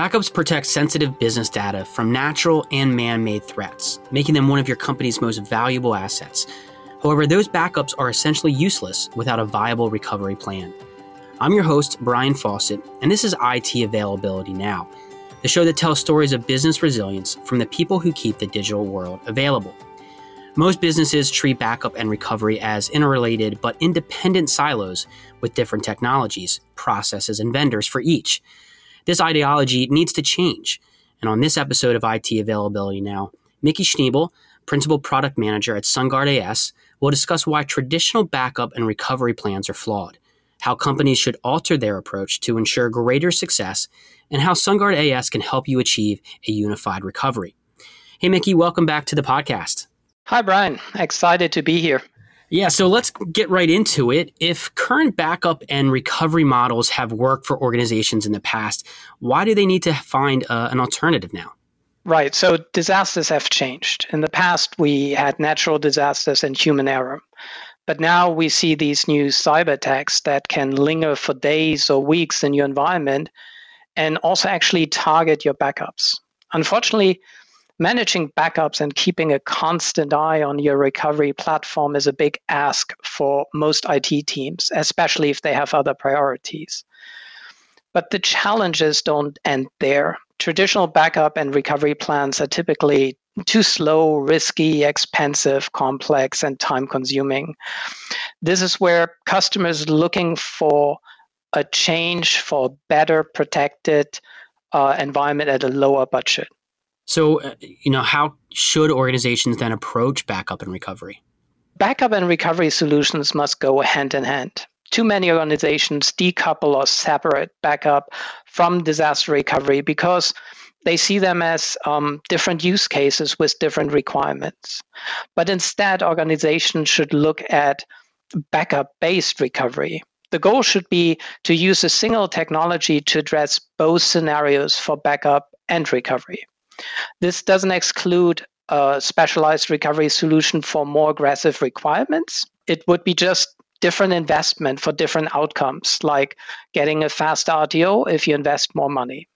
Backups protect sensitive business data from natural and man made threats, making them one of your company's most valuable assets. However, those backups are essentially useless without a viable recovery plan. I'm your host, Brian Fawcett, and this is IT Availability Now, the show that tells stories of business resilience from the people who keep the digital world available. Most businesses treat backup and recovery as interrelated but independent silos with different technologies, processes, and vendors for each. This ideology needs to change. And on this episode of IT Availability Now, Mickey Schniebel, Principal Product Manager at SunGard AS, will discuss why traditional backup and recovery plans are flawed, how companies should alter their approach to ensure greater success, and how SunGard AS can help you achieve a unified recovery. Hey, Mickey, welcome back to the podcast. Hi, Brian. Excited to be here. Yeah, so let's get right into it. If current backup and recovery models have worked for organizations in the past, why do they need to find uh, an alternative now? Right. So disasters have changed. In the past, we had natural disasters and human error. But now we see these new cyber attacks that can linger for days or weeks in your environment and also actually target your backups. Unfortunately, managing backups and keeping a constant eye on your recovery platform is a big ask for most IT teams, especially if they have other priorities. But the challenges don't end there. Traditional backup and recovery plans are typically too slow, risky, expensive, complex, and time consuming. This is where customers looking for a change for a better protected uh, environment at a lower budget. So, uh, you know, how should organizations then approach backup and recovery? Backup and recovery solutions must go hand in hand. Too many organizations decouple or separate backup from disaster recovery because they see them as um, different use cases with different requirements. But instead, organizations should look at backup based recovery. The goal should be to use a single technology to address both scenarios for backup and recovery. This doesn't exclude a specialized recovery solution for more aggressive requirements. It would be just different investment for different outcomes, like getting a fast RTO if you invest more money.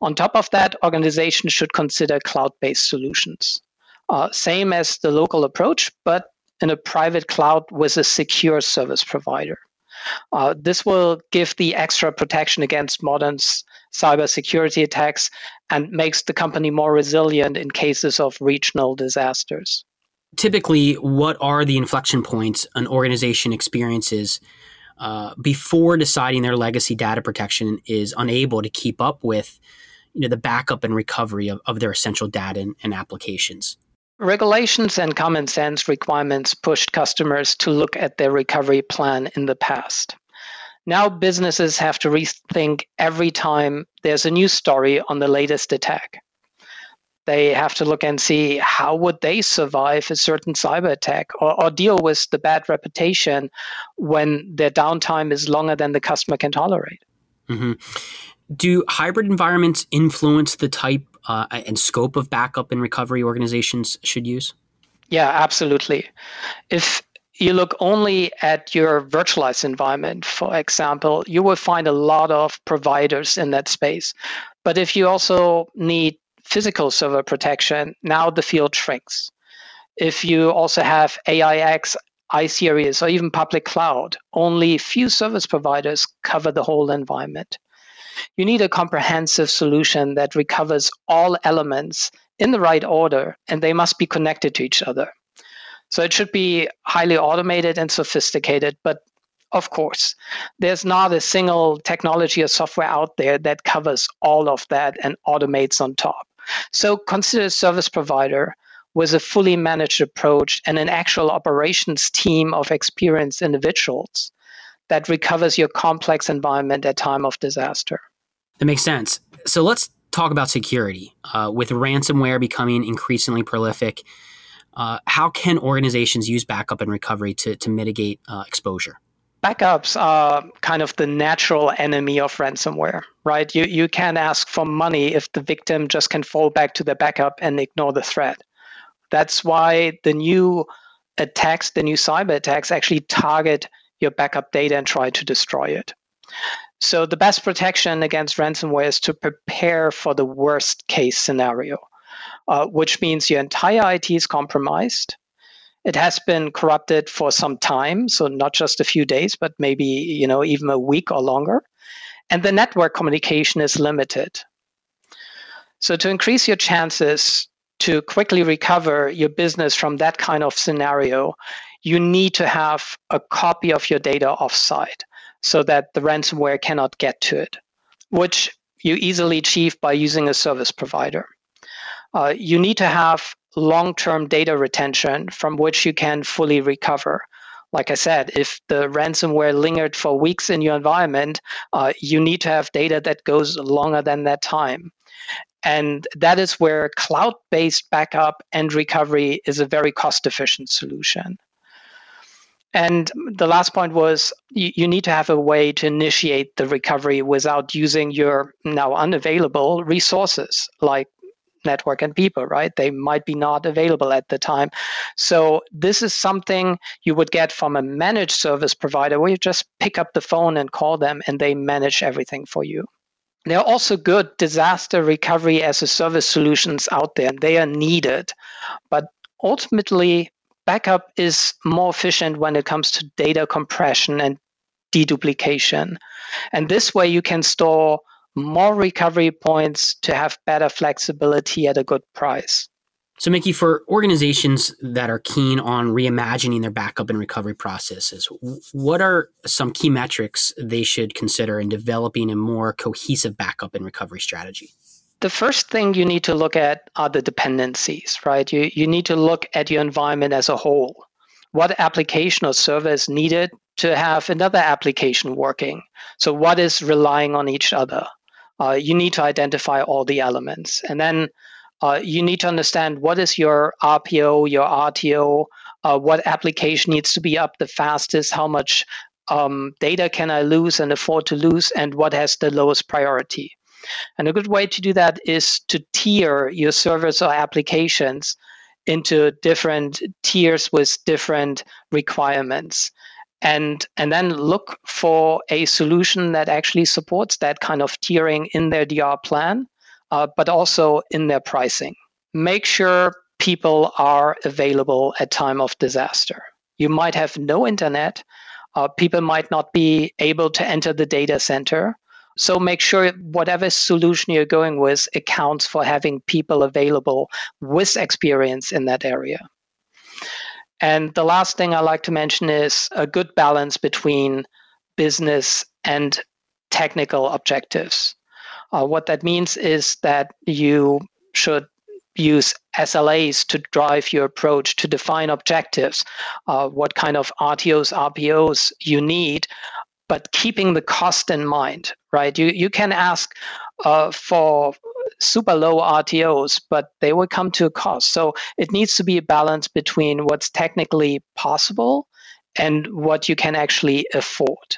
On top of that, organizations should consider cloud based solutions. Uh, same as the local approach, but in a private cloud with a secure service provider. Uh, this will give the extra protection against modern cybersecurity attacks and makes the company more resilient in cases of regional disasters. Typically, what are the inflection points an organization experiences uh, before deciding their legacy data protection is unable to keep up with you know, the backup and recovery of, of their essential data and, and applications? Regulations and common sense requirements pushed customers to look at their recovery plan in the past. Now businesses have to rethink every time there's a new story on the latest attack. They have to look and see how would they survive a certain cyber attack or, or deal with the bad reputation when their downtime is longer than the customer can tolerate. Mm-hmm. Do hybrid environments influence the type uh, and scope of backup and recovery organizations should use? Yeah, absolutely. If you look only at your virtualized environment, for example, you will find a lot of providers in that space. But if you also need physical server protection, now the field shrinks. If you also have AIX, iSeries, or even public cloud, only few service providers cover the whole environment. You need a comprehensive solution that recovers all elements in the right order, and they must be connected to each other. So it should be highly automated and sophisticated, but of course, there's not a single technology or software out there that covers all of that and automates on top. So consider a service provider with a fully managed approach and an actual operations team of experienced individuals that recovers your complex environment at time of disaster. That makes sense. So let's talk about security. Uh, with ransomware becoming increasingly prolific, uh, how can organizations use backup and recovery to, to mitigate uh, exposure? Backups are kind of the natural enemy of ransomware, right? You, you can't ask for money if the victim just can fall back to the backup and ignore the threat. That's why the new attacks, the new cyber attacks, actually target your backup data and try to destroy it. So the best protection against ransomware is to prepare for the worst case scenario, uh, which means your entire IT is compromised. It has been corrupted for some time, so not just a few days, but maybe you know even a week or longer. And the network communication is limited. So to increase your chances to quickly recover your business from that kind of scenario, you need to have a copy of your data offsite so that the ransomware cannot get to it, which you easily achieve by using a service provider. Uh, you need to have long term data retention from which you can fully recover. Like I said, if the ransomware lingered for weeks in your environment, uh, you need to have data that goes longer than that time. And that is where cloud based backup and recovery is a very cost efficient solution. And the last point was you, you, need to have a way to initiate the recovery without using your now unavailable resources like network and people, right? They might be not available at the time. So this is something you would get from a managed service provider where you just pick up the phone and call them and they manage everything for you. There are also good disaster recovery as a service solutions out there, and they are needed. But ultimately, backup is more efficient when it comes to data compression and deduplication. And this way, you can store more recovery points to have better flexibility at a good price. So, Mickey, for organizations that are keen on reimagining their backup and recovery processes, what are some key metrics they should consider in developing a more cohesive backup and recovery strategy? The first thing you need to look at are the dependencies, right? You, you need to look at your environment as a whole. What application or service needed to have another application working? So, what is relying on each other? Uh, you need to identify all the elements. And then uh, you need to understand what is your RPO, your RTO, uh, what application needs to be up the fastest, how much um, data can I lose and afford to lose, and what has the lowest priority. And a good way to do that is to tier your servers or applications into different tiers with different requirements. And, and then look for a solution that actually supports that kind of tiering in their DR plan uh, but also in their pricing. Make sure people are available at time of disaster. You might have no internet. Uh, people might not be able to enter the data center. So make sure whatever solution you're going with accounts for having people available with experience in that area. And the last thing I like to mention is a good balance between business and technical objectives. Uh, what that means is that you should use SLAs to drive your approach to define objectives, uh, what kind of RTOs, RPOs you need, but keeping the cost in mind, right? You, you can ask uh, for super low RTOs, but they will come to a cost. So it needs to be a balance between what's technically possible and what you can actually afford.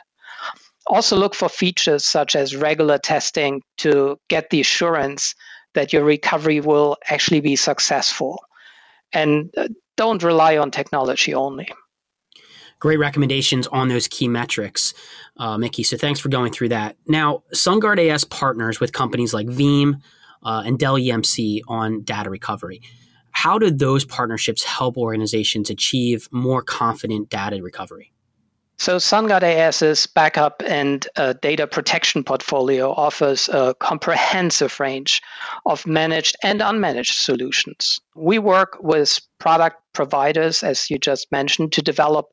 Also, look for features such as regular testing to get the assurance that your recovery will actually be successful. And uh, don't rely on technology only. Great recommendations on those key metrics, uh, Mickey. So thanks for going through that. Now, SunGard AS partners with companies like Veeam uh, and Dell EMC on data recovery. How do those partnerships help organizations achieve more confident data recovery? So SunGard AS's backup and uh, data protection portfolio offers a comprehensive range of managed and unmanaged solutions. We work with product providers, as you just mentioned, to develop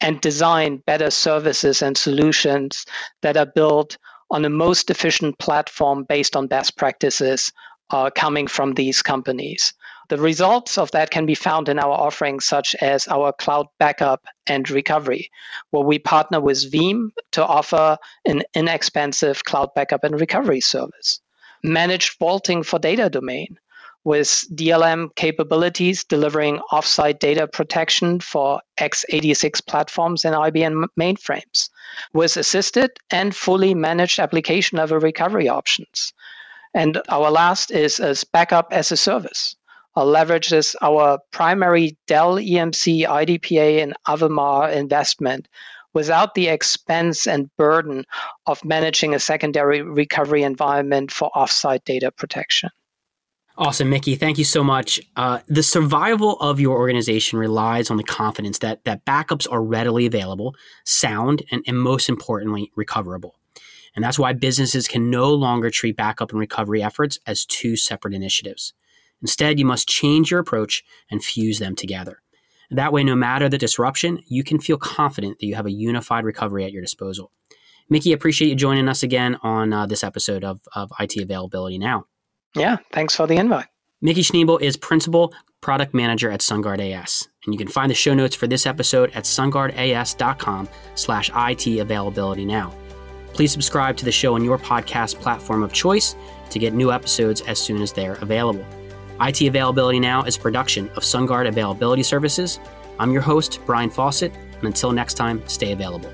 and design better services and solutions that are built on the most efficient platform based on best practices uh, coming from these companies. The results of that can be found in our offerings, such as our cloud backup and recovery, where we partner with Veeam to offer an inexpensive cloud backup and recovery service. Managed vaulting for data domain, with DLM capabilities delivering offsite data protection for x86 platforms and IBM mainframes, with assisted and fully managed application level recovery options. And our last is, is backup as a service uh, leverages our primary Dell EMC IDPA and Avamar investment without the expense and burden of managing a secondary recovery environment for offsite data protection. Awesome, Mickey. Thank you so much. Uh, the survival of your organization relies on the confidence that that backups are readily available, sound, and, and most importantly, recoverable. And that's why businesses can no longer treat backup and recovery efforts as two separate initiatives. Instead, you must change your approach and fuse them together. That way, no matter the disruption, you can feel confident that you have a unified recovery at your disposal. Mickey, appreciate you joining us again on uh, this episode of, of IT Availability Now. Yeah, thanks for the invite. Mickey Schniebel is Principal Product Manager at SunGard AS. And you can find the show notes for this episode at sungardas.com slash IT availability now. Please subscribe to the show on your podcast platform of choice to get new episodes as soon as they're available. IT Availability Now is a production of SunGard Availability Services. I'm your host, Brian Fawcett, and until next time, stay available.